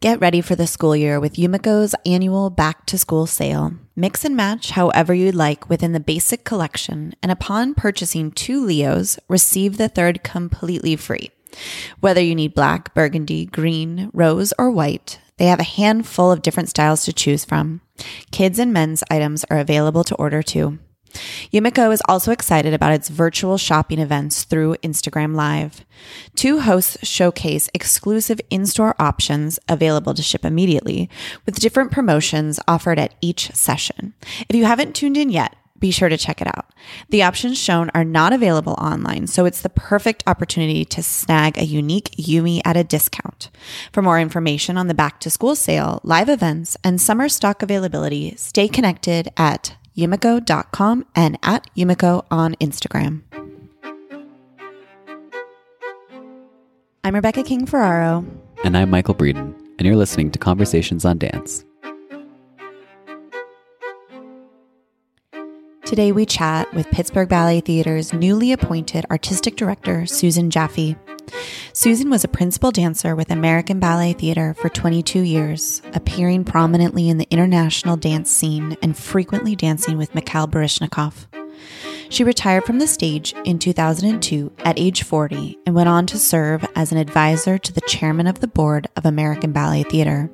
Get ready for the school year with Yumiko's annual back to school sale. Mix and match however you'd like within the basic collection, and upon purchasing two Leos, receive the third completely free. Whether you need black, burgundy, green, rose, or white, they have a handful of different styles to choose from. Kids and men's items are available to order too. Yumiko is also excited about its virtual shopping events through Instagram Live. Two hosts showcase exclusive in store options available to ship immediately, with different promotions offered at each session. If you haven't tuned in yet, be sure to check it out. The options shown are not available online, so it's the perfect opportunity to snag a unique Yumi at a discount. For more information on the back to school sale, live events, and summer stock availability, stay connected at yumiko.com and at yumiko on Instagram. I'm Rebecca King Ferraro. And I'm Michael Breeden, and you're listening to Conversations on Dance. Today we chat with Pittsburgh Ballet Theater's newly appointed artistic director, Susan Jaffe. Susan was a principal dancer with American Ballet Theater for 22 years, appearing prominently in the international dance scene and frequently dancing with Mikhail Baryshnikov. She retired from the stage in 2002 at age 40 and went on to serve as an advisor to the chairman of the board of American Ballet Theater.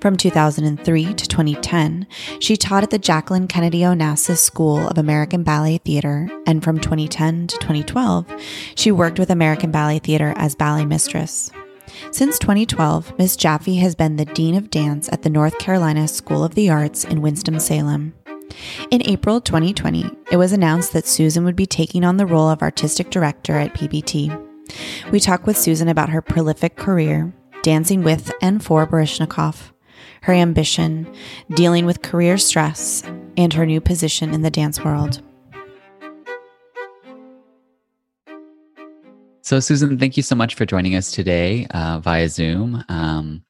From 2003 to 2010, she taught at the Jacqueline Kennedy Onassis School of American Ballet Theater, and from 2010 to 2012, she worked with American Ballet Theater as ballet mistress. Since 2012, Ms. Jaffe has been the Dean of Dance at the North Carolina School of the Arts in Winston-Salem. In April 2020, it was announced that Susan would be taking on the role of artistic director at PBT. We talk with Susan about her prolific career, dancing with and for Baryshnikov, her ambition, dealing with career stress, and her new position in the dance world. So, Susan, thank you so much for joining us today uh, via Zoom. Um,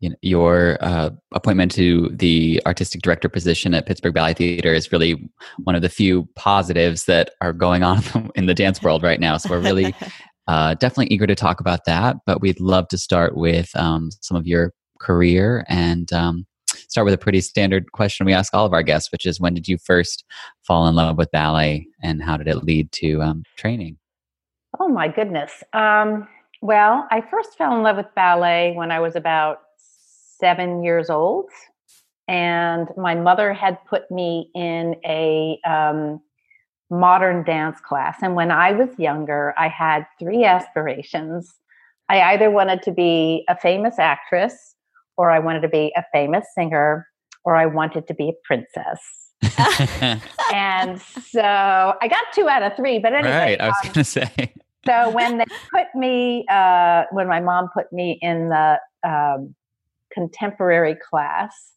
you know, your uh, appointment to the artistic director position at Pittsburgh Ballet Theater is really one of the few positives that are going on in the dance world right now. So, we're really uh, definitely eager to talk about that. But we'd love to start with um, some of your career and um, start with a pretty standard question we ask all of our guests, which is when did you first fall in love with ballet and how did it lead to um, training? Oh my goodness. Um, well, I first fell in love with ballet when I was about seven years old. And my mother had put me in a um, modern dance class. And when I was younger, I had three aspirations. I either wanted to be a famous actress, or I wanted to be a famous singer, or I wanted to be a princess. and so I got two out of three. But anyway, right, I was um, going to say. so when they put me, uh, when my mom put me in the um, contemporary class,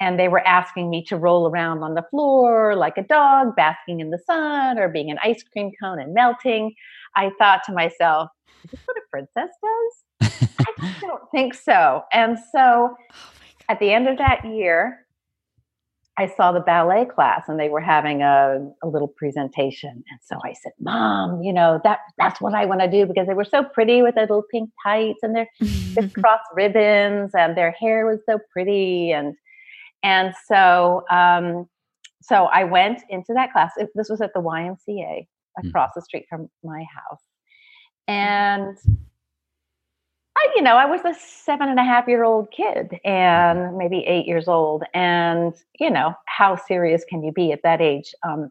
and they were asking me to roll around on the floor like a dog, basking in the sun, or being an ice cream cone and melting, I thought to myself, "Is this what a princess does?" I don't think so. And so Oh at the end of that year, I saw the ballet class and they were having a, a little presentation. And so I said, Mom, you know, that that's what I want to do because they were so pretty with their little pink tights and their, their mm-hmm. cross ribbons and their hair was so pretty. And and so um, so I went into that class. This was at the YMCA across the street from my house. And I, you know, I was a seven and a half year old kid and maybe eight years old. And, you know, how serious can you be at that age? Um,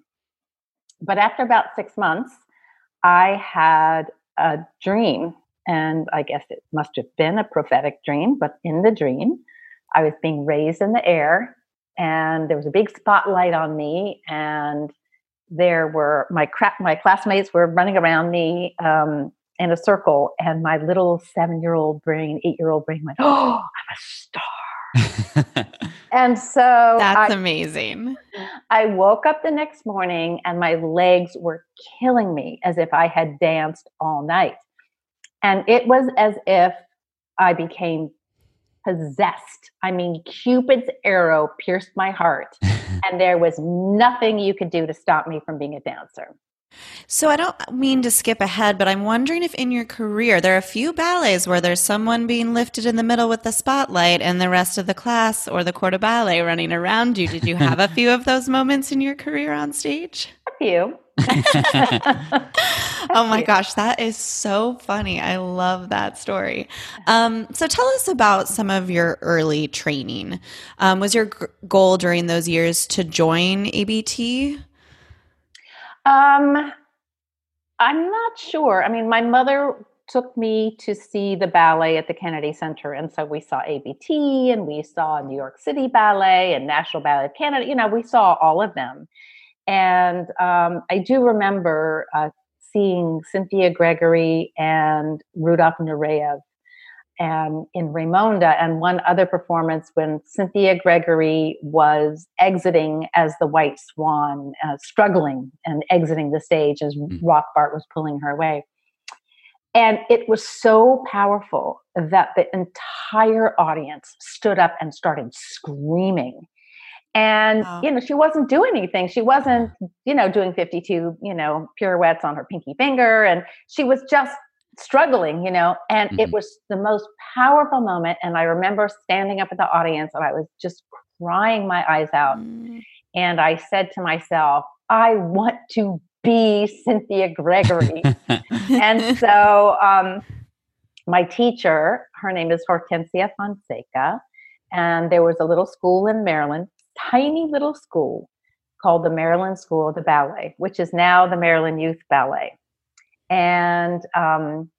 but after about six months, I had a dream. And I guess it must have been a prophetic dream, but in the dream, I was being raised in the air and there was a big spotlight on me and there were my cra- my classmates were running around me um, in a circle, and my little seven year old brain, eight year old brain went, "Oh, I'm a star!" and so That's I, amazing. I woke up the next morning, and my legs were killing me as if I had danced all night, and it was as if I became possessed. I mean, Cupid's arrow pierced my heart, and there was nothing you could do to stop me from being a dancer. So I don't mean to skip ahead, but I'm wondering if in your career there are a few ballets where there's someone being lifted in the middle with the spotlight and the rest of the class or the corps de ballet running around you. Did you have a few of those moments in your career on stage? A few. oh my gosh, that is so funny. I love that story. Um, so tell us about some of your early training. Um, was your g- goal during those years to join ABT? Um, I'm not sure. I mean, my mother took me to see the ballet at the Kennedy Center, and so we saw ABT, and we saw New York City Ballet and National Ballet of Canada. You know, we saw all of them, and um, I do remember uh, seeing Cynthia Gregory and Rudolph Nureyev and in Raymonda, and one other performance when Cynthia Gregory was exiting as the White Swan, uh, struggling and exiting the stage as Mm. Rothbart was pulling her away. And it was so powerful that the entire audience stood up and started screaming. And Wow. you know, she wasn't doing anything. She wasn't, you know, doing 52, you know, pirouettes on her pinky finger. And she was just struggling, you know, and it Mhm. was the most powerful moment. And I remember standing up at the audience and I was just crying my eyes out. Mm. And I said to myself, I want to be Cynthia Gregory. and so um, my teacher, her name is Hortensia Fonseca, and there was a little school in Maryland, tiny little school called the Maryland School of the Ballet, which is now the Maryland Youth Ballet. And um,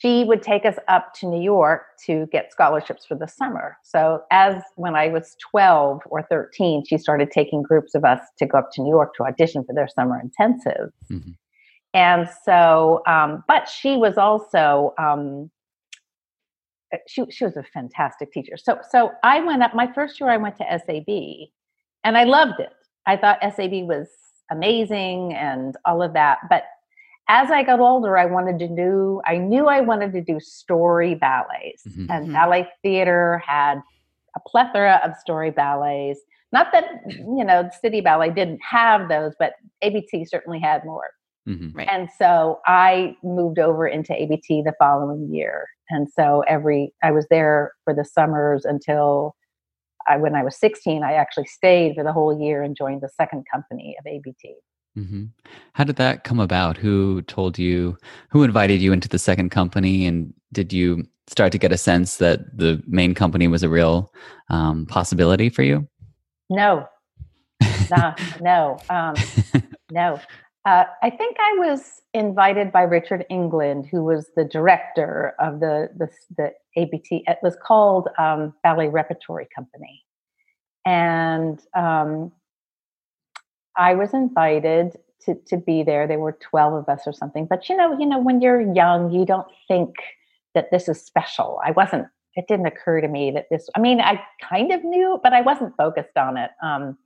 she would take us up to New York to get scholarships for the summer. So, as when I was 12 or 13, she started taking groups of us to go up to New York to audition for their summer intensives. Mhm. And so, um, but she was also, um, she, she was a fantastic teacher. So, so I went up, my first year I went to SAB and I loved it. I thought SAB was amazing and all of that. But as I got older, I wanted to do, I knew I wanted to do story ballets. Mhm. And Mhm. ballet theater had a plethora of story ballets. Not that, you know, the City Ballet didn't have those, but ABT certainly had more. Mhm. Right. And so I moved over into ABT the following year. And so every, I was there for the summers until I, when I was 16, I actually stayed for the whole year and joined the second company of ABT. hmm How did that come about? Who told you? Who invited you into the second company? And did you start to get a sense that the main company was a real um, possibility for you? No, nah, no, um, no. Uh, I think I was invited by Richard Englund, who was the director of the the, the ABT. It was called um, Ballet Repertory Company, and um, I was invited to to be there. There were twelve of us or something. But you know, you know, when you're young, you don't think that this is special. I wasn't. It didn't occur to me that this. I mean, I kind of knew, but I wasn't focused on it. Um,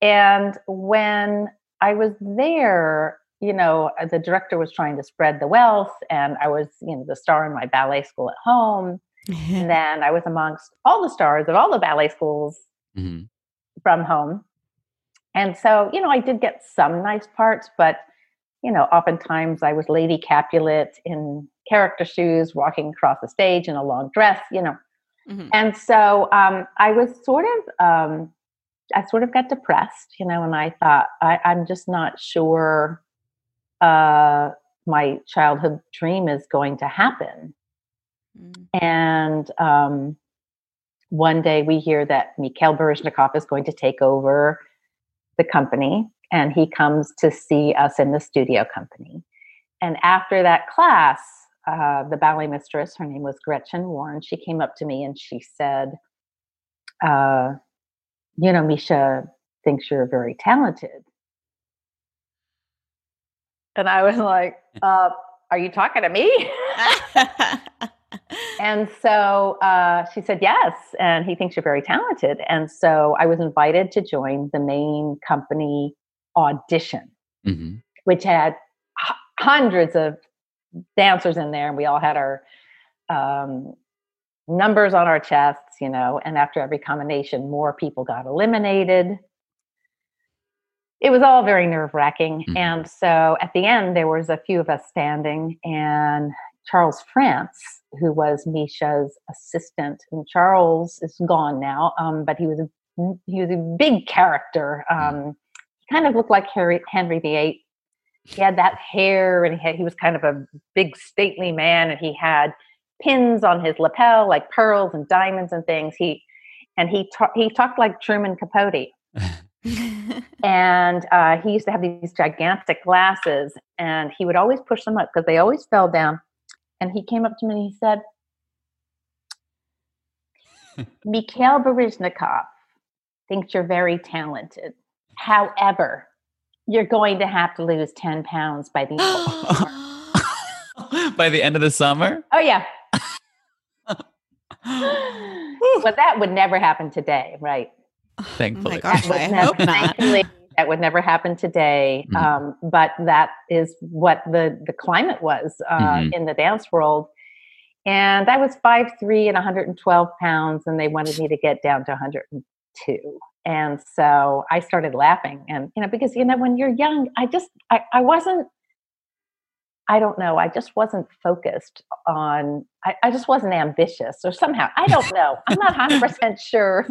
and when I was there, you know, uh, the director was trying to spread the wealth, and I was, you know, the star in my ballet school at home. and then I was amongst all the stars of all the ballet schools hmm from home. And so, you know, I did get some nice parts, but, you know, oftentimes I was Lady Capulet in character shoes, walking across the stage in a long dress, you know. Mhm. And so um, I was sort of, um, I sort of got depressed, you know, and I thought, I, I'm just not sure uh, my childhood dream is going to happen. Mm. And um, one day we hear that Mikhail Baryshnikov is going to take over the company, and he comes to see us in the studio company. And after that class, uh, the ballet mistress, her name was Gretchen Warren, she came up to me and she said, uh, You know, Misha thinks you're very talented. And I was like, uh, Are you talking to me? And so uh, she said, yes. And he thinks you're very talented. And so I was invited to join the main company audition, hmm which had h- hundreds of dancers in there. And we all had our um, numbers on our chests, you know. And after every combination, more people got eliminated. It was all very nerve wracking. Mhm. And so at the end, there was a few of us standing, and Charles France, who was Misha's assistant, and Charles is gone now, um, but he was a he was a big character. Um, he kind of looked like Harry, Henry VIII. He had that hair, and he had, he was kind of a big, stately man, and he had pins on his lapel, like pearls and diamonds and things. He and he ta- he talked like Truman Capote and uh, he used to have these gigantic glasses and he would always push them up because they always fell down and he came up to me and he said mikhail baryshnikov thinks you're very talented however you're going to have to lose 10 pounds by the end of the summer. By the end of the summer? oh yeah well that would never happen today right Thankfully. gosh. That would I never- hope not. thankfully, that would never happen today. Mhm. Um, but that is what the the climate was uh, Mhm. in the dance world. And I was five three and 112 pounds, and they wanted me to get down to 102. And so I started laughing, and you know, because you know, when you're young, I just I, I wasn't. I don't know. I just wasn't focused on. I, I just wasn't ambitious, or somehow I don't know. I'm not 100 percent sure.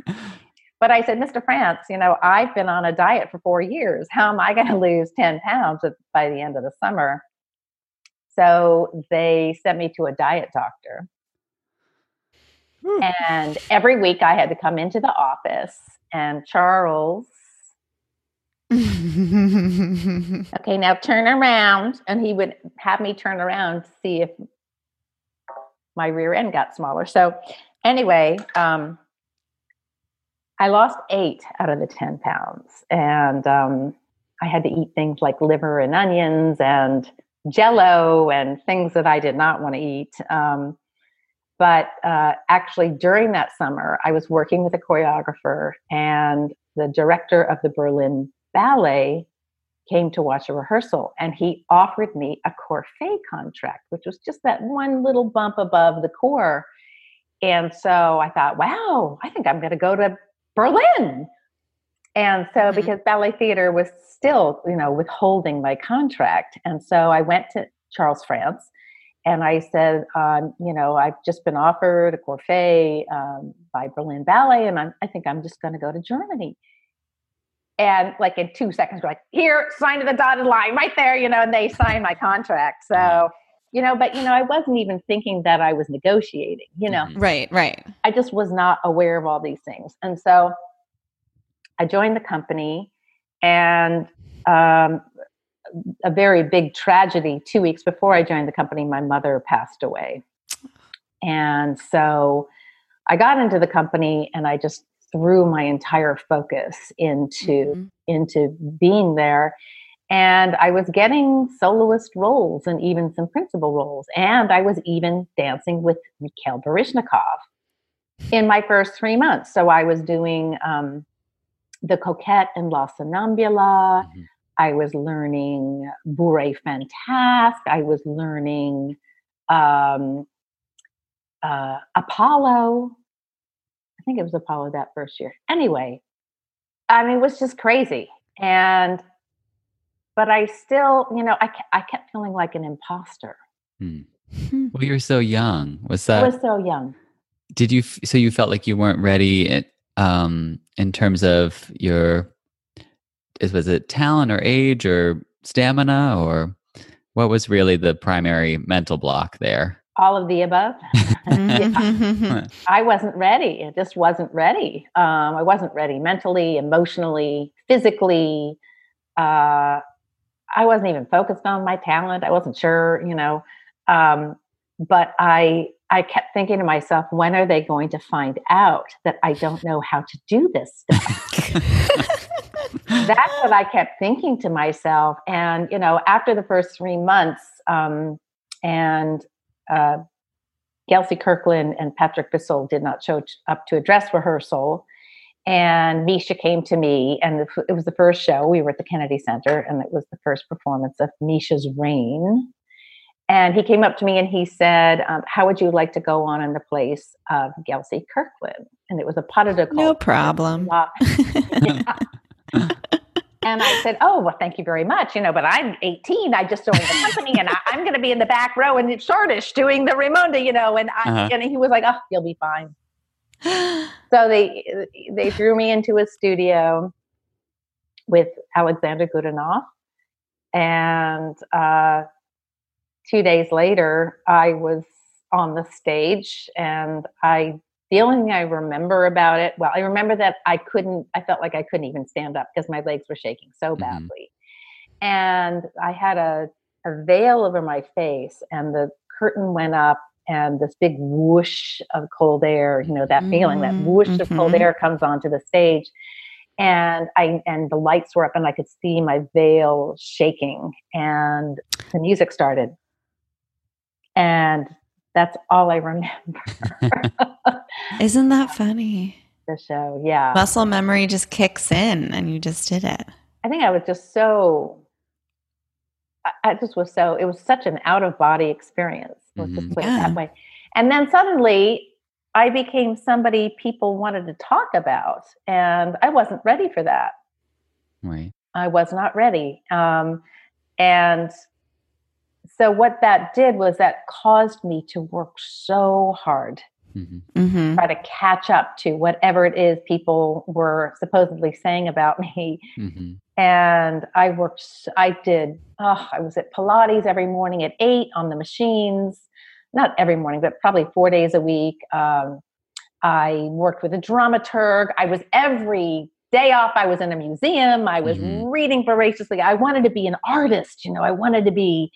But I said, Mr. France, you know, I've been on a diet for four years. How am I going to lose 10 pounds by the end of the summer? So they sent me to a diet doctor. Hmm. And every week I had to come into the office, and Charles, okay, now turn around. And he would have me turn around to see if my rear end got smaller. So, anyway, um, I lost eight out of the 10 pounds. And um, I had to eat things like liver and onions and jello and things that I did not want to eat. Um, but uh, actually, during that summer, I was working with a choreographer, and the director of the Berlin Ballet came to watch a rehearsal, and he offered me a coryphée contract, which was just that one little bump above the corps. And so I thought, wow, I think I'm going to go to Berlin. And so, Mhm. because ballet theater was still, you know, withholding my contract, and so I went to Charles France, and I said, um, you know, I've just been offered a coryphée um, by Berlin Ballet, and I'm, I think I'm just going to go to Germany. And like in two seconds, we're like, here, sign to the dotted line, right there, you know, and they signed my contract. So, you know, but you know, I wasn't even thinking that I was negotiating, you know. Mhm. right, right. I just was not aware of all these things. And so I joined the company, and um, a very big tragedy two weeks before I joined the company, my mother passed away. And so I got into the company and I just threw my entire focus into Mhm. into being there and i was getting soloist roles and even some principal roles and i was even dancing with mikhail baryshnikov in my first three months so i was doing um, the coquette and la sonnambula Mhm. I was learning Bourrée Fantasque. I was learning um, uh, Apollo. I think it was Apollo that first year. Anyway, I mean, it was just crazy. And, but I still, you know, I, I kept feeling like an imposter. Hmm. Well, you were so young. Was that? I was so young. Did you? So you felt like you weren't ready, in, um, in terms of your, was it talent or age or stamina or what was really the primary mental block there? All of the above. Mm-hmm. I wasn't ready. It just wasn't ready. Um, I wasn't ready mentally, emotionally, physically. Uh, I wasn't even focused on my talent. I wasn't sure, you know. Um, but I I kept thinking to myself, when are they going to find out that I don't know how to do this stuff? That's what I kept thinking to myself. And you know, after the first three months, um, and uh, Gelsey Kirkland and Patrick Bissell did not show up to a dress rehearsal. And Misha came to me, and it was the first show. We were at the Kennedy Center, and it was the first performance of Misha's Reign. And he came up to me and he said, um, "How would you like to go on in the place of Gelsey Kirkland?" And it was a pas de. No problem. And I said, "Oh, well, thank you very much. You know, but I'm 18. I just joined the company, and I, am going to be in the back row in Shoreditch doing the Raymonda. You know." And I, uh-huh. and he was like, "Oh, you'll be fine." so they they threw me into a studio with Alexander Godunov, and uh, two days later, I was on the stage, and I the only thing I remember about it, well, I remember that I couldn't, I felt like I couldn't even stand up because my legs were shaking so mm-hmm. badly. Mm-hmm. And I had a, a veil over my face, and the curtain went up, and this big whoosh of cold air, you know, that mm-hmm. feeling, that whoosh mm-hmm. of cold mm-hmm. air comes onto the stage. And I and the lights were up, and I could see my veil shaking, and the music started. And that's all I remember. Isn't that funny? The show, yeah. Muscle memory just kicks in and you just did it. I think I was just so, I just was so, it was such an out of body experience. Let's mm-hmm. just put yeah. it that way. And then suddenly I became somebody people wanted to talk about, and I wasn't ready for that. Right. I was not ready. Um, and so what that did was that caused me to work so hard mm-hmm. mm-hmm. try to catch up to whatever it is people were supposedly saying about me mm-hmm. and i worked i did oh, i was at pilates every morning at eight on the machines not every morning but probably four days a week um, i worked with a dramaturg i was every day off i was in a museum i was mm-hmm. reading voraciously i wanted to be an artist you know i wanted to be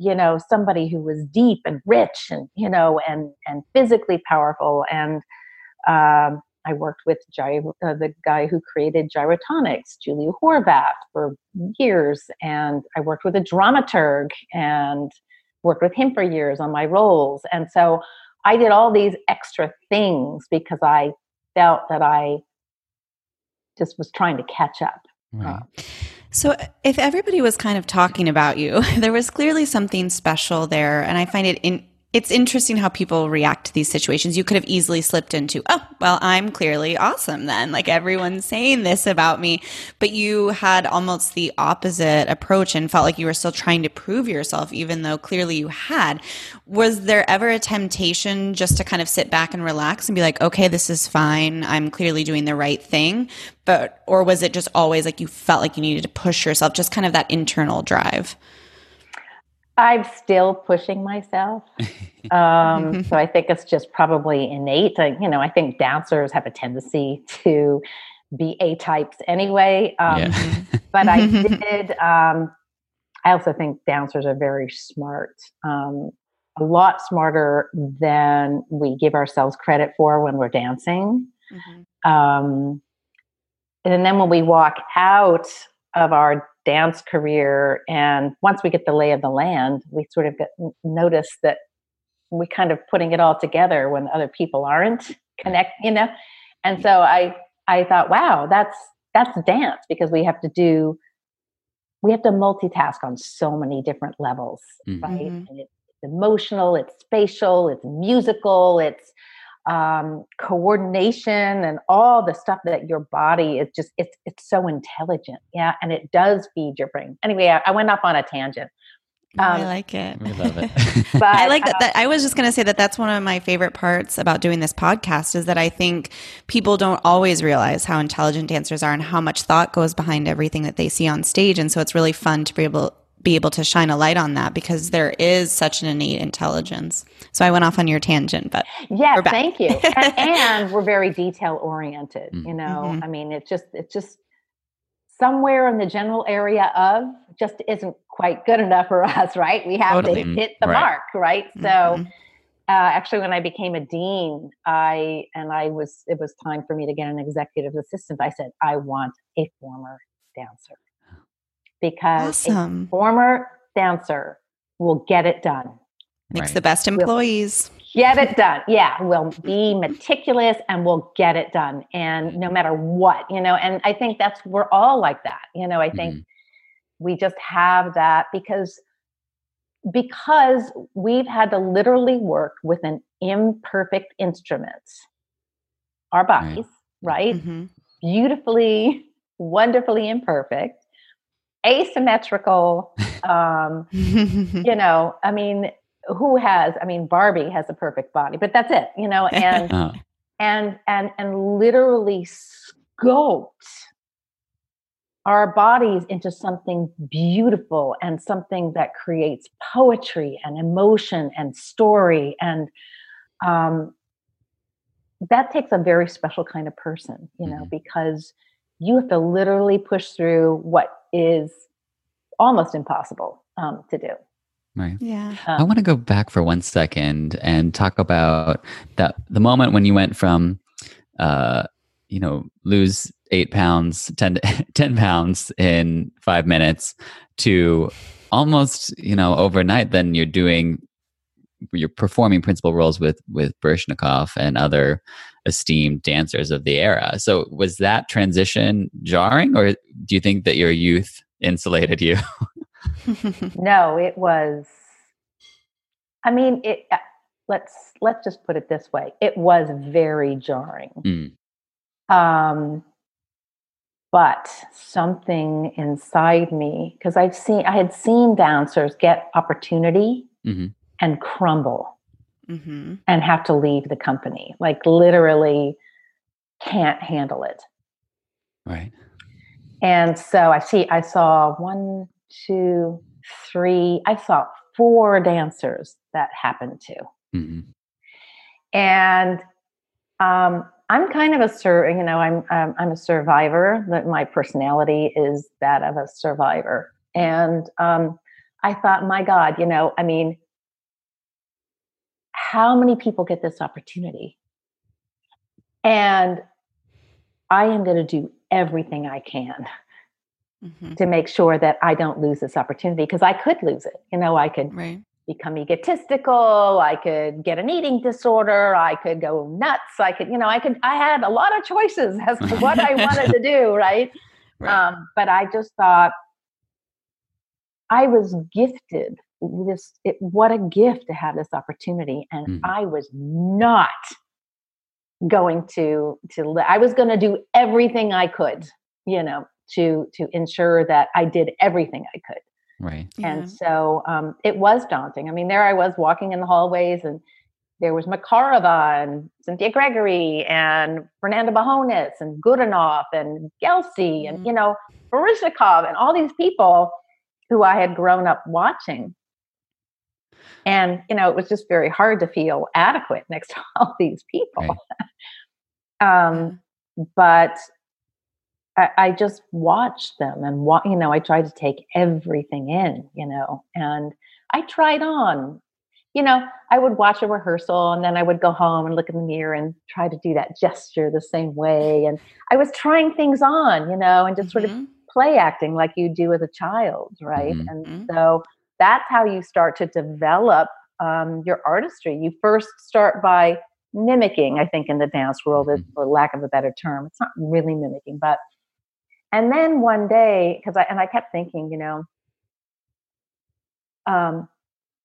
you know somebody who was deep and rich and you know and and physically powerful and um, I worked with Gy- uh, the guy who created Gyrotonics, Juliu Horvath, for years, and I worked with a dramaturg and worked with him for years on my roles. And so I did all these extra things because I felt that I just was trying to catch up. Right. Uh, so, if everybody was kind of talking about you, there was clearly something special there. And I find it in, it's interesting how people react to these situations. You could have easily slipped into, oh, well, I'm clearly awesome then. Like everyone's saying this about me. But you had almost the opposite approach and felt like you were still trying to prove yourself, even though clearly you had. Was there ever a temptation just to kind of sit back and relax and be like, okay, this is fine. I'm clearly doing the right thing. But, or was it just always like you felt like you needed to push yourself, just kind of that internal drive? I'm still pushing myself. Um, so I think it's just probably innate. I, you know, I think dancers have a tendency to be A types anyway. Um, yeah. but I did, um, I also think dancers are very smart, um, a lot smarter than we give ourselves credit for when we're dancing. Mm-hmm. Um, and then when we walk out of our dance career and once we get the lay of the land we sort of get notice that we kind of putting it all together when other people aren't connect you know and so i i thought wow that's that's dance because we have to do we have to multitask on so many different levels, Mhm. right? Mhm. And it's emotional, it's spatial, it's musical, it's um, coordination, and all the stuff that your body is just it's it's so intelligent, yeah, and it does feed your brain. Anyway, I, I went off on a tangent. Oh, I Um, like it. I love it. But I like that, that. I was just going to say that that's one of my favorite parts about doing this podcast is that I think people don't always realize how intelligent dancers are and how much thought goes behind everything that they see on stage. And so it's really fun to be able be able to shine a light on that because there is such an innate intelligence. So I went off on your tangent, but yeah, We're back. thank you. And, and we're very detail oriented. Mm. You know, Mhm. I mean, it's just it's just somewhere in the general area of just isn't quite good enough for us, right? We have Totally. to hit the Right. mark, right? So Mhm. uh, actually, when I became a dean, I and I was it was time for me to get an executive assistant. I said I want a former dancer because a former dancer will get it done. Makes Right. the best employees. get it done. Yeah we'll be meticulous and we'll get it done. And no matter what you know and i think that's we're all like that. You know i think Mhm. we just have that because because we've had to literally work with an imperfect instrument our bodies right, Mhm. beautifully wonderfully imperfect asymmetrical um you know i mean who has i mean barbie has a perfect body but that's it you know and Oh, and and and literally sculpt our bodies into something beautiful and something that creates poetry and emotion and story and um, that takes a very special kind of person you know Mhm. because you have to literally push through what is almost impossible um, to do right. yeah. I Um, want to go back for one second and talk about that the moment when you went from, uh, you know, lose eight pounds, 10, 10 pounds in five minutes to almost, you know, overnight, then you're doing, you're performing principal roles with, with Baryshnikov and other esteemed dancers of the era. So was that transition jarring or do you think that your youth insulated you? No, it was. I mean, it. uh, Let's let's just put it this way: it was very jarring. Mm. Um, but something inside me, because I've seen, I had seen dancers get opportunity Mhm. and crumble hmm and have to leave the company, like literally can't handle it. Right. And so I see, I saw one, two, three, I saw four dancers that happened to. hmm And um, I'm kind of a sur, you know, I'm um, I'm a survivor. That my personality is that of a survivor. And um, I thought, my God, you know, I mean, how many people get this opportunity? And I am going to do everything I can hmm to make sure that I don't lose this opportunity because I could lose it. You know, I could Right. become egotistical. I could get an eating disorder. I could go nuts. I could, you know, I could, I had a lot of choices as to what I wanted to do. Right. Right. Um, but I just thought I was gifted this, it, what a gift to have this opportunity. And Mhm. I was not going to, to, li- I was going to do everything I could, you know, to, to ensure that I did everything I could. Right. Yeah. And so um, it was daunting. I mean, there I was walking in the hallways, and there was Makarova and Cynthia Gregory and Fernando Bujones and Godunov and Gelsey and, Mhm. you know, Baryshnikov and all these people who I had grown up watching. And, you know, it was just very hard to feel adequate next to all these people. um, but I, I just watched them and wa- you know I tried to take everything in you know and I tried on you know I would watch a rehearsal and then I would go home and look in the mirror and try to do that gesture the same way and I was trying things on you know and just sort of Mhm. play acting like you do with a child right Mhm. and Mhm. so that's how you start to develop um, your artistry you first start by mimicking i think in the dance world Mhm. for lack of a better term it's not really mimicking but and then one day, because I and I kept thinking, you know, um,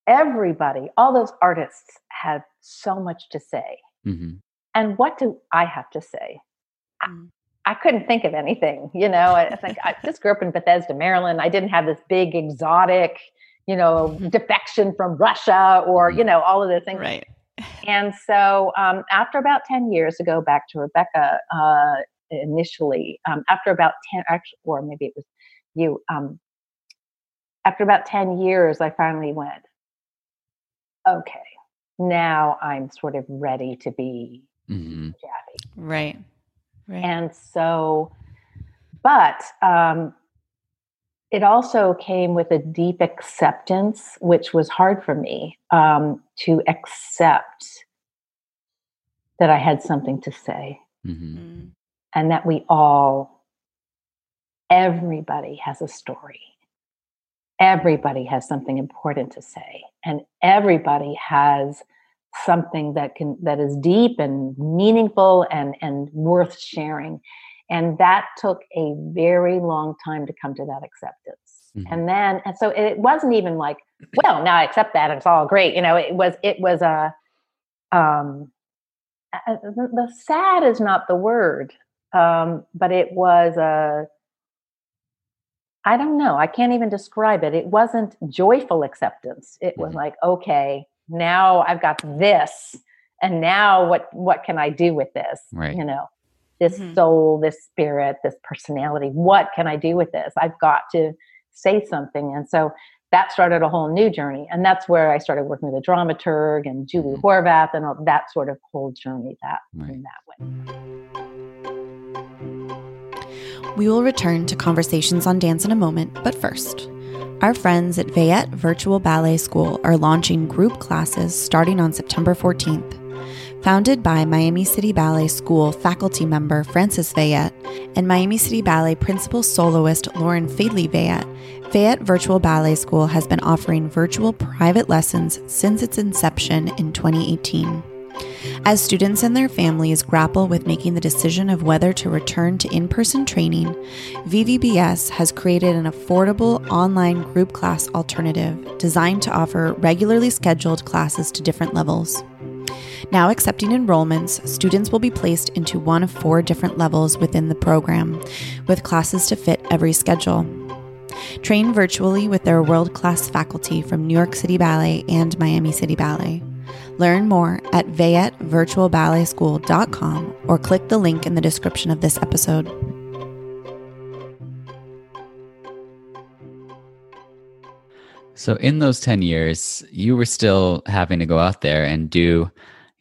everybody, all those artists had so much to say. Mm-hmm. And what do I have to say? Mm. I, I, couldn't think of anything, you know. I, I think I just grew up in Bethesda, Maryland. I didn't have this big exotic, you know, defection from Russia or, you know, all of those things. Right. And so um, after about 10 years to go back to Rebecca uh, initially, um, after about 10, actually, or maybe it was you, um, after about 10 years, I finally went, okay, now I'm sort of ready to be mm-hmm. Right. Right. And so, but um, it also came with a deep acceptance, which was hard for me um, to accept that I had something to say mm-hmm. Mm. and that we all, everybody has a story everybody has something important to say and everybody has something that can that is deep and meaningful and and worth sharing and that took a very long time to come to that acceptance mm-hmm. and then and so it wasn't even like well now i accept that it's all great you know it was it was a um the, the sad is not the word um but it was a I don't know. I can't even describe it. It wasn't joyful acceptance. It was mm-hmm. like, okay, now I've got this, and now what? What can I do with this? Right. You know, this mm-hmm. soul, this spirit, this personality. What can I do with this? I've got to say something, and so that started a whole new journey. And that's where I started working with a dramaturg and Julie mm-hmm. Horvath and all, that sort of whole journey that right. in that way. We will return to conversations on dance in a moment, but first, our friends at Veyette Virtual Ballet School are launching group classes starting on September 14th. Founded by Miami City Ballet School faculty member Francis Veyette and Miami City Ballet principal soloist Lauren Fadeley Veyette. Veyette Virtual Ballet School has been offering virtual private lessons since its inception in 2018. As students and their families grapple with making the decision of whether to return to in person training, VVBS has created an affordable online group class alternative designed to offer regularly scheduled classes to different levels. Now accepting enrollments, students will be placed into one of four different levels within the program, with classes to fit every schedule. Train virtually with their world class faculty from New York City Ballet and Miami City Ballet. Learn more at VeyetteVirtualBalletSchool.com or click the link in the description of this episode. So, in those 10 years, you were still having to go out there and do,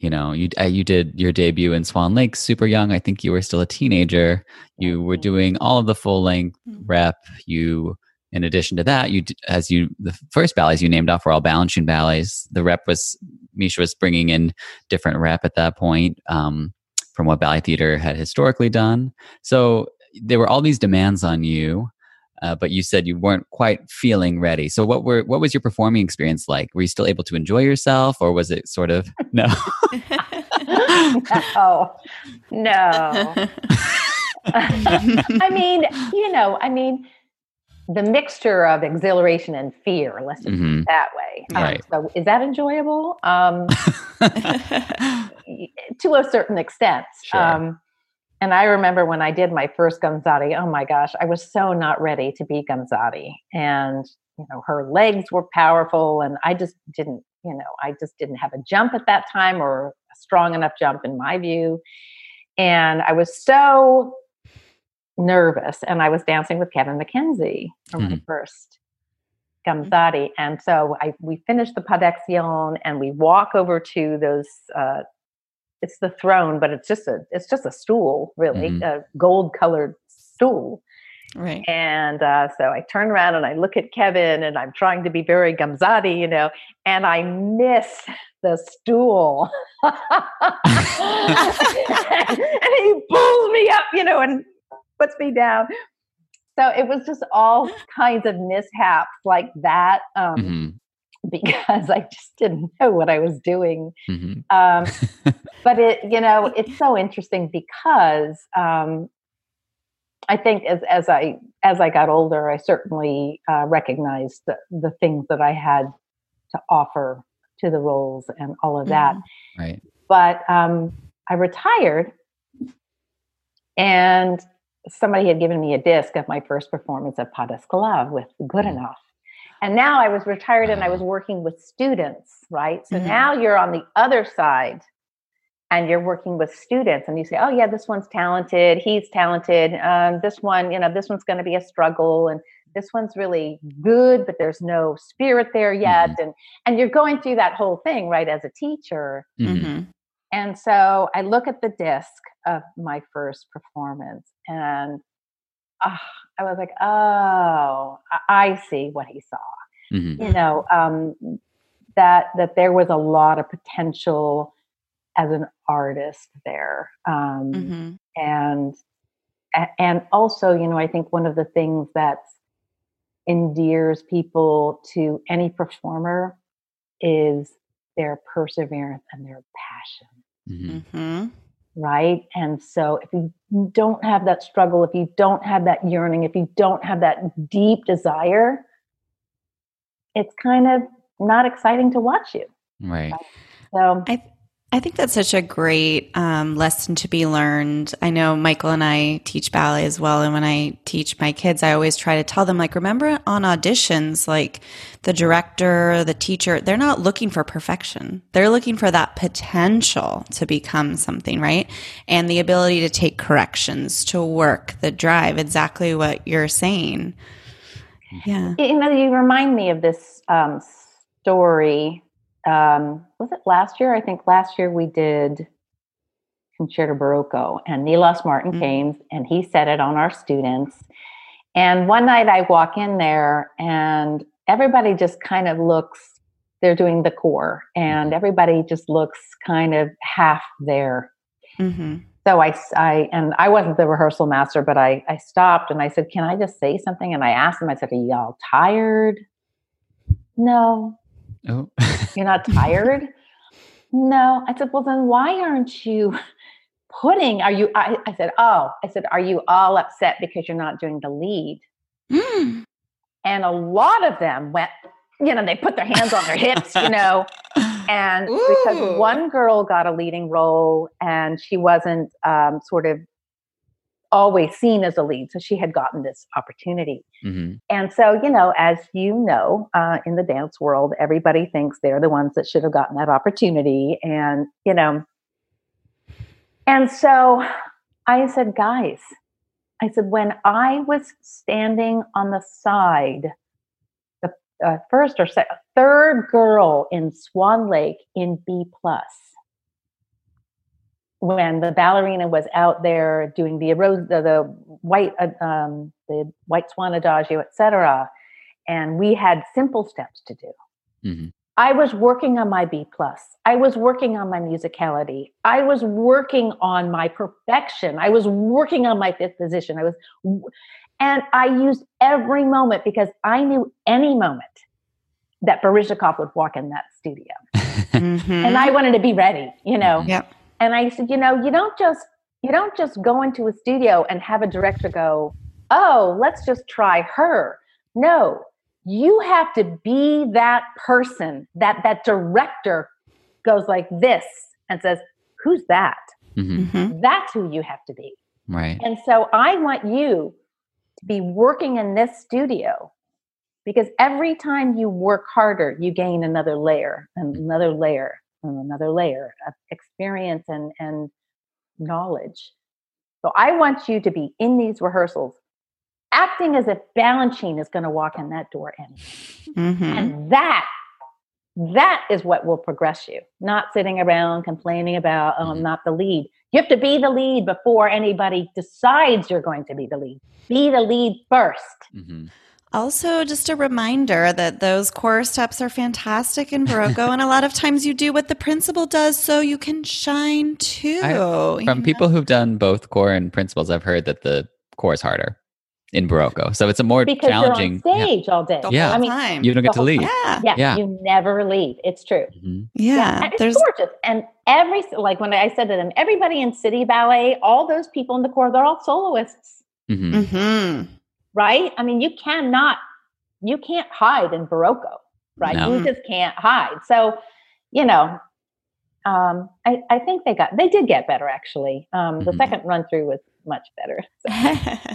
you know, you, uh, you did your debut in Swan Lake super young. I think you were still a teenager. You were doing all of the full length hmm. rep. You in addition to that, you as you the first ballets you named off were all Balanchine ballets. The rep was Misha was bringing in different rep at that point um, from what ballet theater had historically done. So there were all these demands on you, uh, but you said you weren't quite feeling ready. So what were what was your performing experience like? Were you still able to enjoy yourself, or was it sort of no? no, no. I mean, you know, I mean the mixture of exhilaration and fear, let's just mm-hmm. that way. Um, right. So is that enjoyable? Um, to a certain extent. Sure. Um, and I remember when I did my first Gamzatti, oh my gosh, I was so not ready to be Gamzatti. And, you know, her legs were powerful and I just didn't, you know, I just didn't have a jump at that time or a strong enough jump in my view. And I was so nervous and I was dancing with Kevin McKenzie for mm-hmm. my first Gamzatti. And so I we finished the pas d'action and we walk over to those uh, it's the throne, but it's just a it's just a stool, really, mm-hmm. a gold colored stool. Right. And uh, so I turn around and I look at Kevin and I'm trying to be very Gamzatti, you know, and I miss the stool. and he pulls me up, you know, and puts me down. So it was just all kinds of mishaps like that. Um, mm-hmm. Because I just didn't know what I was doing. Mm-hmm. Um, but it, you know, it's so interesting because um, I think as as I as I got older, I certainly uh, recognized the, the things that I had to offer to the roles and all of that. Mm-hmm. Right. But um, I retired, and somebody had given me a disc of my first performance at Pas d'Escalade with Good Mm-hmm. Enough. And now I was retired and I was working with students, right? So Mhm. now you're on the other side and you're working with students and you say, oh, yeah, this one's talented. He's talented. Um, this one, you know, this one's going to be a struggle. And this one's really good, but there's no spirit there yet. And, and you're going through that whole thing, right, as a teacher. Mhm. Mhm. And so I look at the disc of my first performance and ah, I was like, oh, I- I see what he saw. Mhm. You know, um, that that there was a lot of potential as an artist there. Um, Mhm. and and also, you know, I think one of the things that endears people to any performer is their perseverance and their passion Mhm. Right? And so if you don't have that struggle, if you don't have that yearning, if you don't have that deep desire, it's kind of not exciting to watch you. Right. So I I think that's such a great um, lesson to be learned. I know Michael and I teach ballet as well, and when I teach my kids, I always try to tell them like, remember on auditions, like the director, the teacher, they're not looking for perfection. They're looking for that potential to become something, right? And the ability to take corrections, to work, the drive, exactly what you're saying. Yeah. you know, you remind me of this um, story. Um, was it last year? I think last year we did Concerto Barocco, and Nilas Martins Mhm. came and he said it on our students. And one night I walk in there, and everybody just kind of looks. They're doing the corps, and everybody just looks kind of half there. hmm So I, and I wasn't the rehearsal master, but I, I stopped and I said, "Can I just say something?" And I asked them. I said, "Are y'all tired?" No, Oh. you're not tired. no, I said, "Well, then why aren't you putting? Are you?" I, I said, "Oh, I said, are you all upset because you're not doing the lead?" Mm. And a lot of them went. You know, they put their hands on their hips. You know, and because one girl got a leading role and she wasn't um, sort of always seen as a lead so she had gotten this opportunity Mhm. and so you know as you know uh, in the dance world everybody thinks they're the ones that should have gotten that opportunity and you know and so i said guys i said when i was standing on the side the uh, first or second third girl in swan lake in b plus when the ballerina was out there doing the rose the, the white uh, um, the white swan adagio etc and we had simple steps to do. Mhm. i was working on my b plus. I was working on my musicality. I was working on my perfection. I was working on my fifth position. I was and i used every moment because i knew any moment that Baryshnikov would walk in that studio. Mhm. and i wanted to be ready you know? Yep. And I said, you know, you don't just you don't just go into a studio and have a director go, "Oh, let's just try her." No, you have to be that person that that director goes like this and says, "Who's that?" Mhm. Mhm. That's who you have to be. Right. And so I want you to be working in this studio because every time you work harder, you gain another layer and another layer and another layer of experience and, and knowledge. So I want you to be in these rehearsals acting as if Balanchine is going to walk in that door and Mhm. and that that is what will progress you not sitting around complaining about oh i'm Mhm. not the lead you have to be the lead before anybody decides you're going to be the lead be the lead first Mhm. Also, just a reminder that those corps steps are fantastic in Barocco, and a lot of times you do what the principal does so you can shine too. I- you From know? people who've done both corps and principals, I've heard that the corps is harder in Barocco. So it's a more because challenging. you're on stage all day the Yeah. whole I mean, time. You don't get to leave. yeah, yeah, Yeah. you never leave. it's true Mhm. yeah. and it's There's gorgeous and every like when i said to them everybody in city ballet all those people in the corps, they're all soloists hmm Mm-hmm. Right? I mean, you cannot, you can't hide in Barocco, right? No. You just can't hide. So, you know, um, I, I think they got, they did get better actually. Um, the Mhm. second run through was much better. So,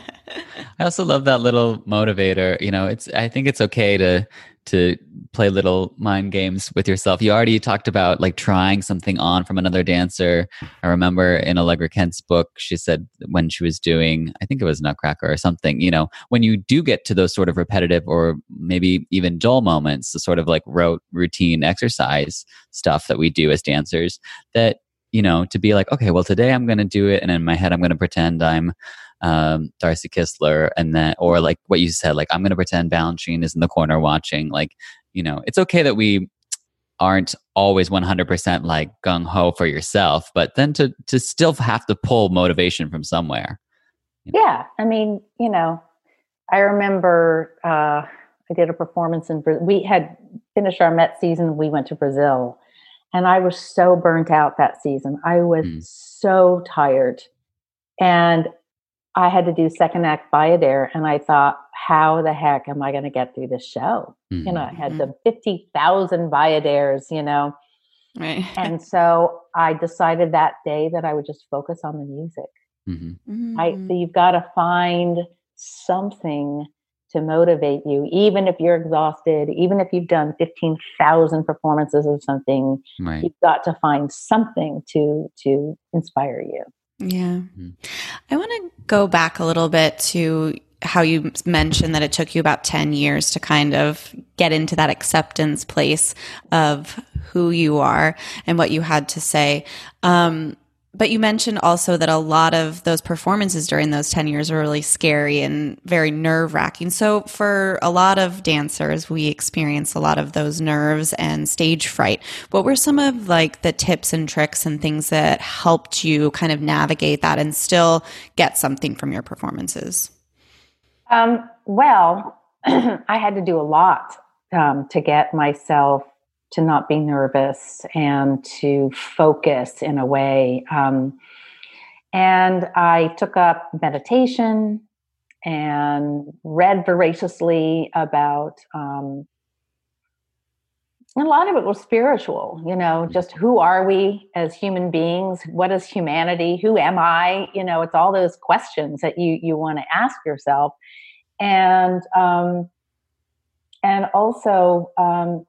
I also love that little motivator. You know, it's I think it's okay to to play little mind games with yourself. You already talked about like trying something on from another dancer. I remember in Allegra Kent's book, she said when she was doing, I think it was Nutcracker or something, you know, when you do get to those sort of repetitive or maybe even dull moments, the sort of like rote routine exercise stuff that we do as dancers, that you know, to be like, okay, well, today I'm going to do it, and in my head I'm going to pretend I'm um, Darci Kistler, and then, or like what you said, like I'm going to pretend Balanchine is in the corner watching. Like, you know, it's okay that we aren't always 100% like gung ho for yourself, but then to to still have to pull motivation from somewhere. yeah, I mean, you know, I remember uh, I did a performance in, Bra- we had finished our Met season. We went to Brazil and I was so burnt out that season. I was Mm. so tired. And I had to do second act Bayadere. And I thought, how the heck am I going to get through this show? You know, I had the 50,000 Bayaderes, you know. Right. And so I decided that day that I would just focus on the music. hmm Right. Mm-hmm. So you've got to find something to motivate you, even if you're exhausted, even if you've done 15,000 performances of something, Right. you've got to find something to, to inspire you. Yeah. Mhm. I want to go back a little bit to how you mentioned that it took you about 10 years to kind of get into that acceptance place of who you are and what you had to say. Um, but you mentioned also that a lot of those performances during those 10 years were really scary and very nerve wracking. So, for a lot of dancers, we experience a lot of those nerves and stage fright. What were some of like the tips and tricks and things that helped you kind of navigate that and still get something from your performances? Um, well, I had to do a lot um, to get myself to not be nervous and to focus in a way. Um, and I took up meditation and read voraciously about. Um, a lot of it was spiritual, you know, just who are we as human beings? What is humanity? Who am I? You know, it's all those questions that you you want to ask yourself and um, and also um,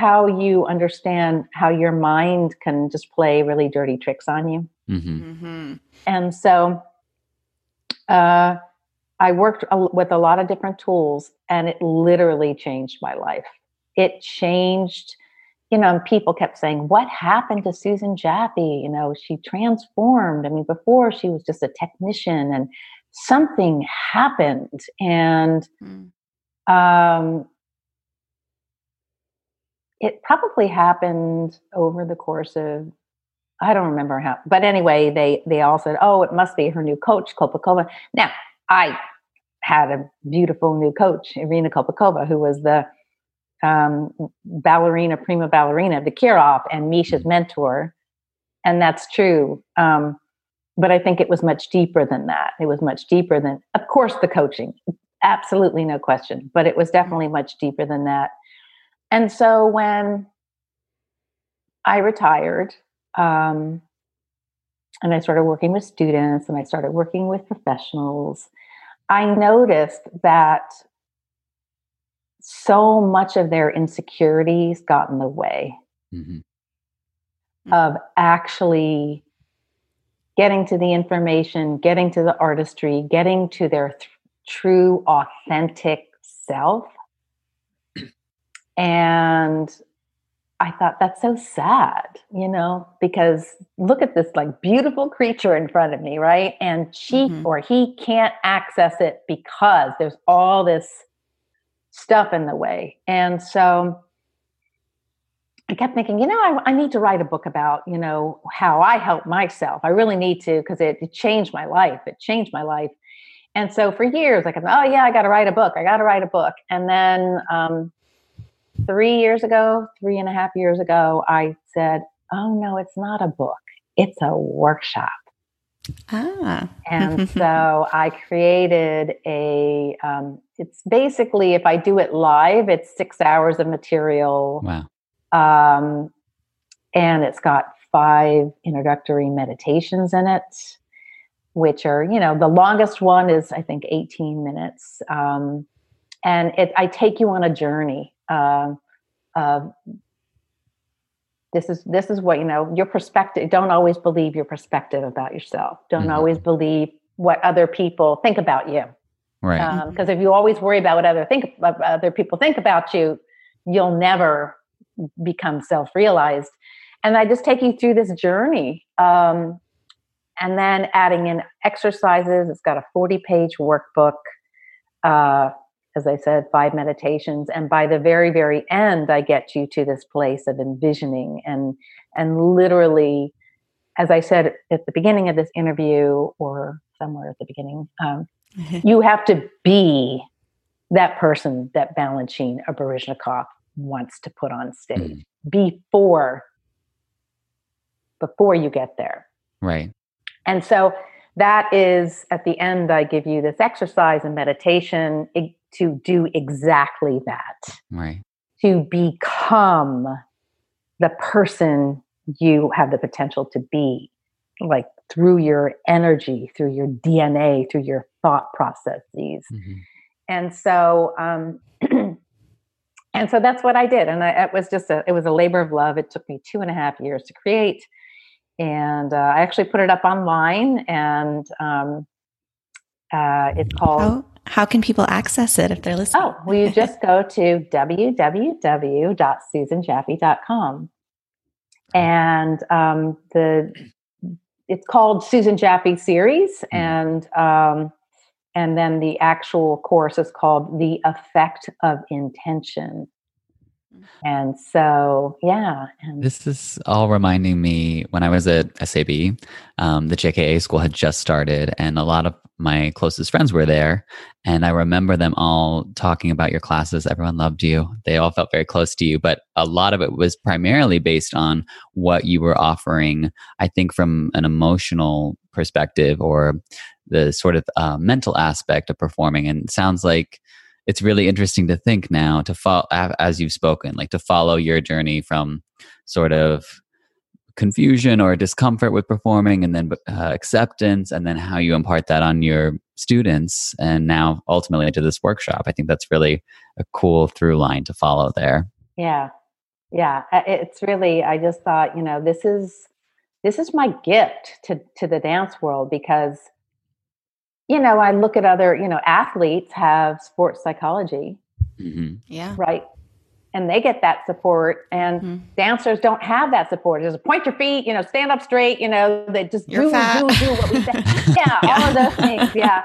how you understand how your mind can just play really dirty tricks on you. hmm Mm-hmm. And so uh, I worked a- with a lot of different tools, and it literally changed my life. It changed. You know, people kept saying, "What happened to Susan Jaffe?" You know, she transformed. I mean, before she was just a technician, and something happened, and um, it probably happened over the course of I don't remember how, but anyway, they they all said, "Oh, it must be her new coach, Kolpakova." Now, I had a beautiful new coach, Irina Kolpakova, who was the um, ballerina, prima ballerina, the Kirov, and Misha's mentor, and that's true. Um, but I think it was much deeper than that. It was much deeper than, of course, the coaching, absolutely no question, but it was definitely much deeper than that. And so when I retired, um, and I started working with students and I started working with professionals, I noticed that so much of their insecurities got in the way hmm of actually getting to the information, getting to the artistry, getting to their th- true, authentic self. And I thought that's so sad, you know, because look at this like beautiful creature in front of me, right? And she Mhm. or he can't access it because there's all this stuff in the way. And so I kept thinking, you know, I, I need to write a book about, you know, how I help myself. I really need to because it, it changed my life. It changed my life. And so for years, I kept, oh yeah, I got to write a book. I got to write a book. And then um, three years ago, three and a half years ago, I said, oh no, it's not a book. It's a workshop. Ah. and so I created a, um, it's basically, if I do it live, it's six hours of material. Wow. Um, and it's got five introductory meditations in it, which are, you know, the longest one is, I think, 18 minutes. Um, and it, I take you on a journey. Uh, of this is this is what you know your perspective don't always believe your perspective about yourself don't Mhm. always believe what other people think about you Right. because if you always worry about what other think what other people think about you you'll never become self-realized and i just take you through this journey um, and then adding in exercises it's got a 40 page workbook uh, as i said five meditations and by the very very end i get you to this place of envisioning and and literally as i said at the beginning of this interview or somewhere at the beginning um, you have to be that person that Balanchine or Baryshnikov wants to put on stage before before you get there. Right. And so that is at the end, I give you this exercise and meditation i- to do exactly that, Right. to become the person you have the potential to be, like through your energy, through your DNA, through your thought processes. Mhm. And so, um, and so that's what I did. And I, it was just a, it was a labor of love. It took me two and a half years to create and uh, I actually put it up online, and um, uh, it's called. How, how can people access it if they're listening? Oh, well, you just go to www.susanjaffe.com, and um, the it's called Susan Jaffe Series, and um, and then the actual course is called The Effect of Intention. And so, yeah, and This is all reminding me when I was at SAB, um, the JKO school had just started, and a lot of my closest friends were there. And I remember them all talking about your classes. Everyone loved you. They all felt very close to you, but a lot of it was primarily based on what you were offering, I think, from an emotional perspective or the sort of uh, mental aspect of performing. And sounds like it's really interesting to think now to follow as you've spoken like to follow your journey from sort of confusion or discomfort with performing and then uh, acceptance and then how you impart that on your students and now ultimately to this workshop. I think that's really a cool through line to follow there. Yeah, yeah, it's really. I just thought, you know, this is this is my gift to to the dance world because you know i look at other you know athletes have sports psychology hmm Yeah. right? And they get that support and Mhm. dancers don't have that support. There's a point your feet you know stand up straight you know they just You're do fat. do do what we say. Yeah, all of those things yeah.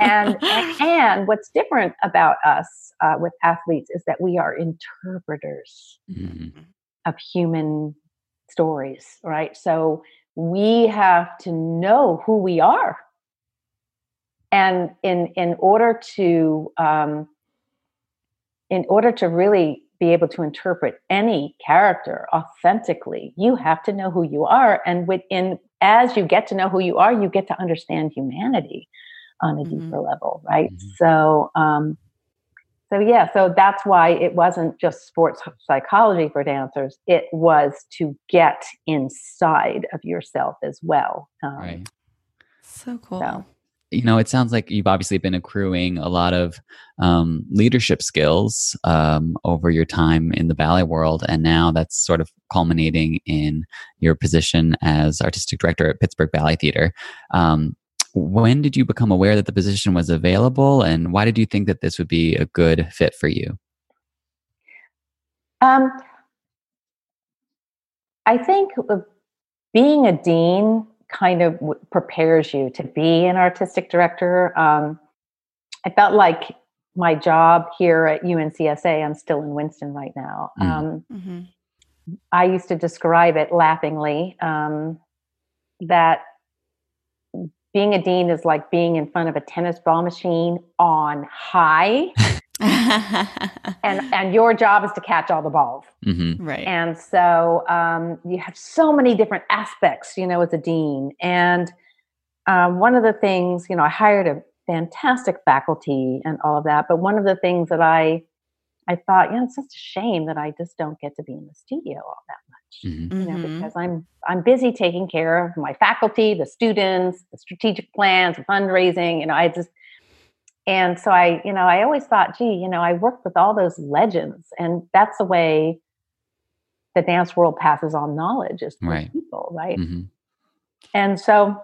And and, and what's different about us uh, with athletes is that we are interpreters hmm of human stories right? So we have to know who we are and in in order to um, in order to really be able to interpret any character authentically you have to know who you are and within as you get to know who you are you get to understand humanity on a Mhm. deeper level right Mhm. so um so yeah so that's why it wasn't just sports psychology for dancers it was to get inside of yourself as well um, right So cool. So. You know, it sounds like you've obviously been accruing a lot of um, leadership skills um, over your time in the ballet world, and now that's sort of culminating in your position as artistic director at Pittsburgh Ballet Theater. Um, when did you become aware that the position was available, and why did you think that this would be a good fit for you? Um, I think uh, being a dean kind of w- prepares you to be an artistic director. Um, I felt like my job here at UNCSA, I'm still in Winston right now. Mm. Um, Mhm. I used to describe it laughingly um, that being a dean is like being in front of a tennis ball machine on high, and and your job is to catch all the balls. hmm right. And so um, you have so many different aspects, you know, as a dean. And um, one of the things, you know, I hired a fantastic faculty and all of that, but one of the things that I I thought, you know, it's just a shame that I just don't get to be in the studio all that much. Mhm. You know, Mhm. because I'm I'm busy taking care of my faculty, the students, the strategic plans, fundraising. You know, I just and so I, you know, I always thought, gee, you know, I worked with all those legends, and that's the way the dance world passes on knowledge is through Right. people, right? Mhm. And so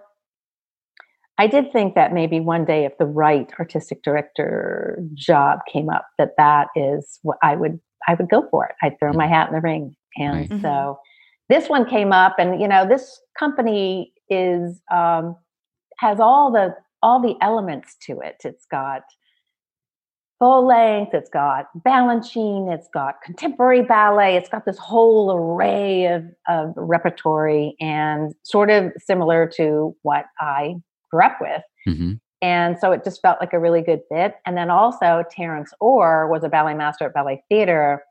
I did think that maybe one day, if the right artistic director job came up, that that is what I would I would go for it. I'd throw my hat in the ring. And Right. So this one came up, and you know, this company is um, has all the all the elements to it. It's got full length, it's got Balanchine, it's got contemporary ballet, it's got this whole array of, of repertory and sort of similar to what I grew up with. Mhm. And so it just felt like a really good fit. And then also Terrence Orr was a ballet master at Ballet Theater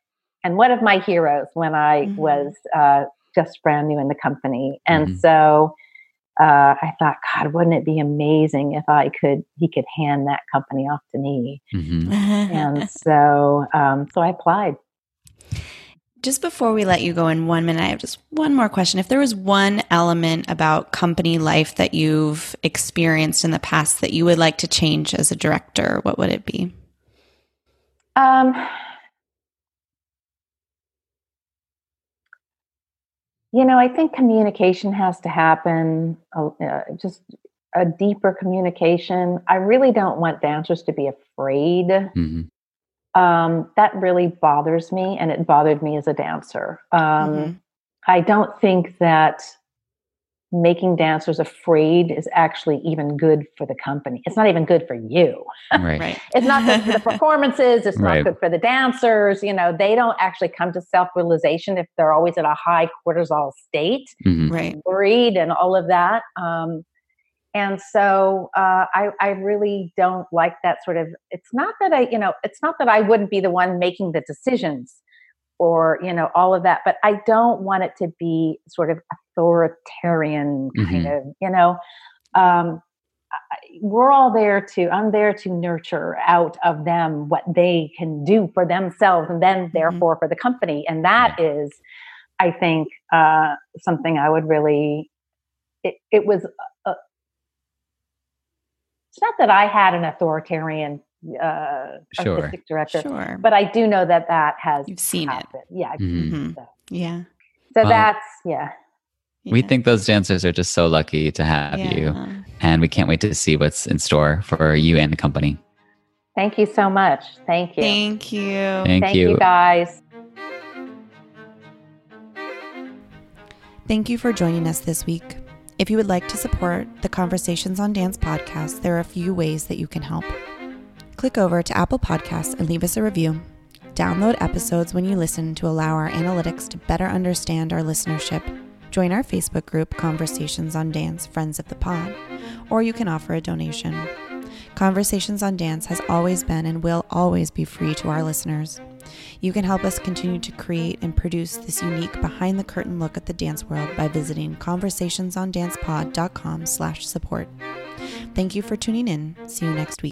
and one of my heroes when I Mhm. was uh, just brand new in the company. And Mhm. so uh, I thought, God, wouldn't it be amazing if I could, he could hand that company off to me. Mhm. And so, um, so I applied. Just before we let you go in one minute, I have just one more question. If there was one element about company life that you've experienced in the past that you would like to change as a director, what would it be? Um, you know, I think communication has to happen, uh, uh, just a deeper communication. I really don't want dancers to be afraid. Mhm. Um, that really bothers me, and it bothered me as a dancer. Um, Mhm. I don't think that making dancers afraid is actually even good for the company. It's not even good for you. Right. Right. It's not good for the performances. It's Right. not good for the dancers. You know, they don't actually come to self realization if they're always at a high cortisol state, Mhm. Right. worried, and all of that. Um, and so uh, I, I really don't like that sort of. It's not that I, you know, it's not that I wouldn't be the one making the decisions or you know all of that, but I don't want it to be sort of authoritarian kind of, you know. Um, we're all there to i'm there to nurture out of them what they can do for themselves and then therefore for the company. And that is i think uh, something i would really it, it was uh, it's not that i had an authoritarian uh, Sure. artistic director Sure. but i do know that that has You've seen it. yeah I've Mhm. seen it. Mhm. so, Yeah. so Well, that's yeah We Yeah. think those dancers are just so lucky to have you, and we can't wait to see what's in store for you and the company. thank you so much thank you Thank you. Thank, Thank you. you guys Thank you for joining us this week. If you would like to support the Conversations on Dance podcast, there are a few ways that you can help. Click over to Apple Podcasts and leave us a review. Download episodes when you listen to allow our analytics to better understand our listenership. Join our Facebook group, Conversations on Dance Friends of the Pod, or you can offer a donation. Conversations on Dance has always been and will always be free to our listeners. You can help us continue to create and produce this unique behind the curtain look at the dance world by visiting conversationsondancepod.com slash support. Thank you for tuning in. See you next week.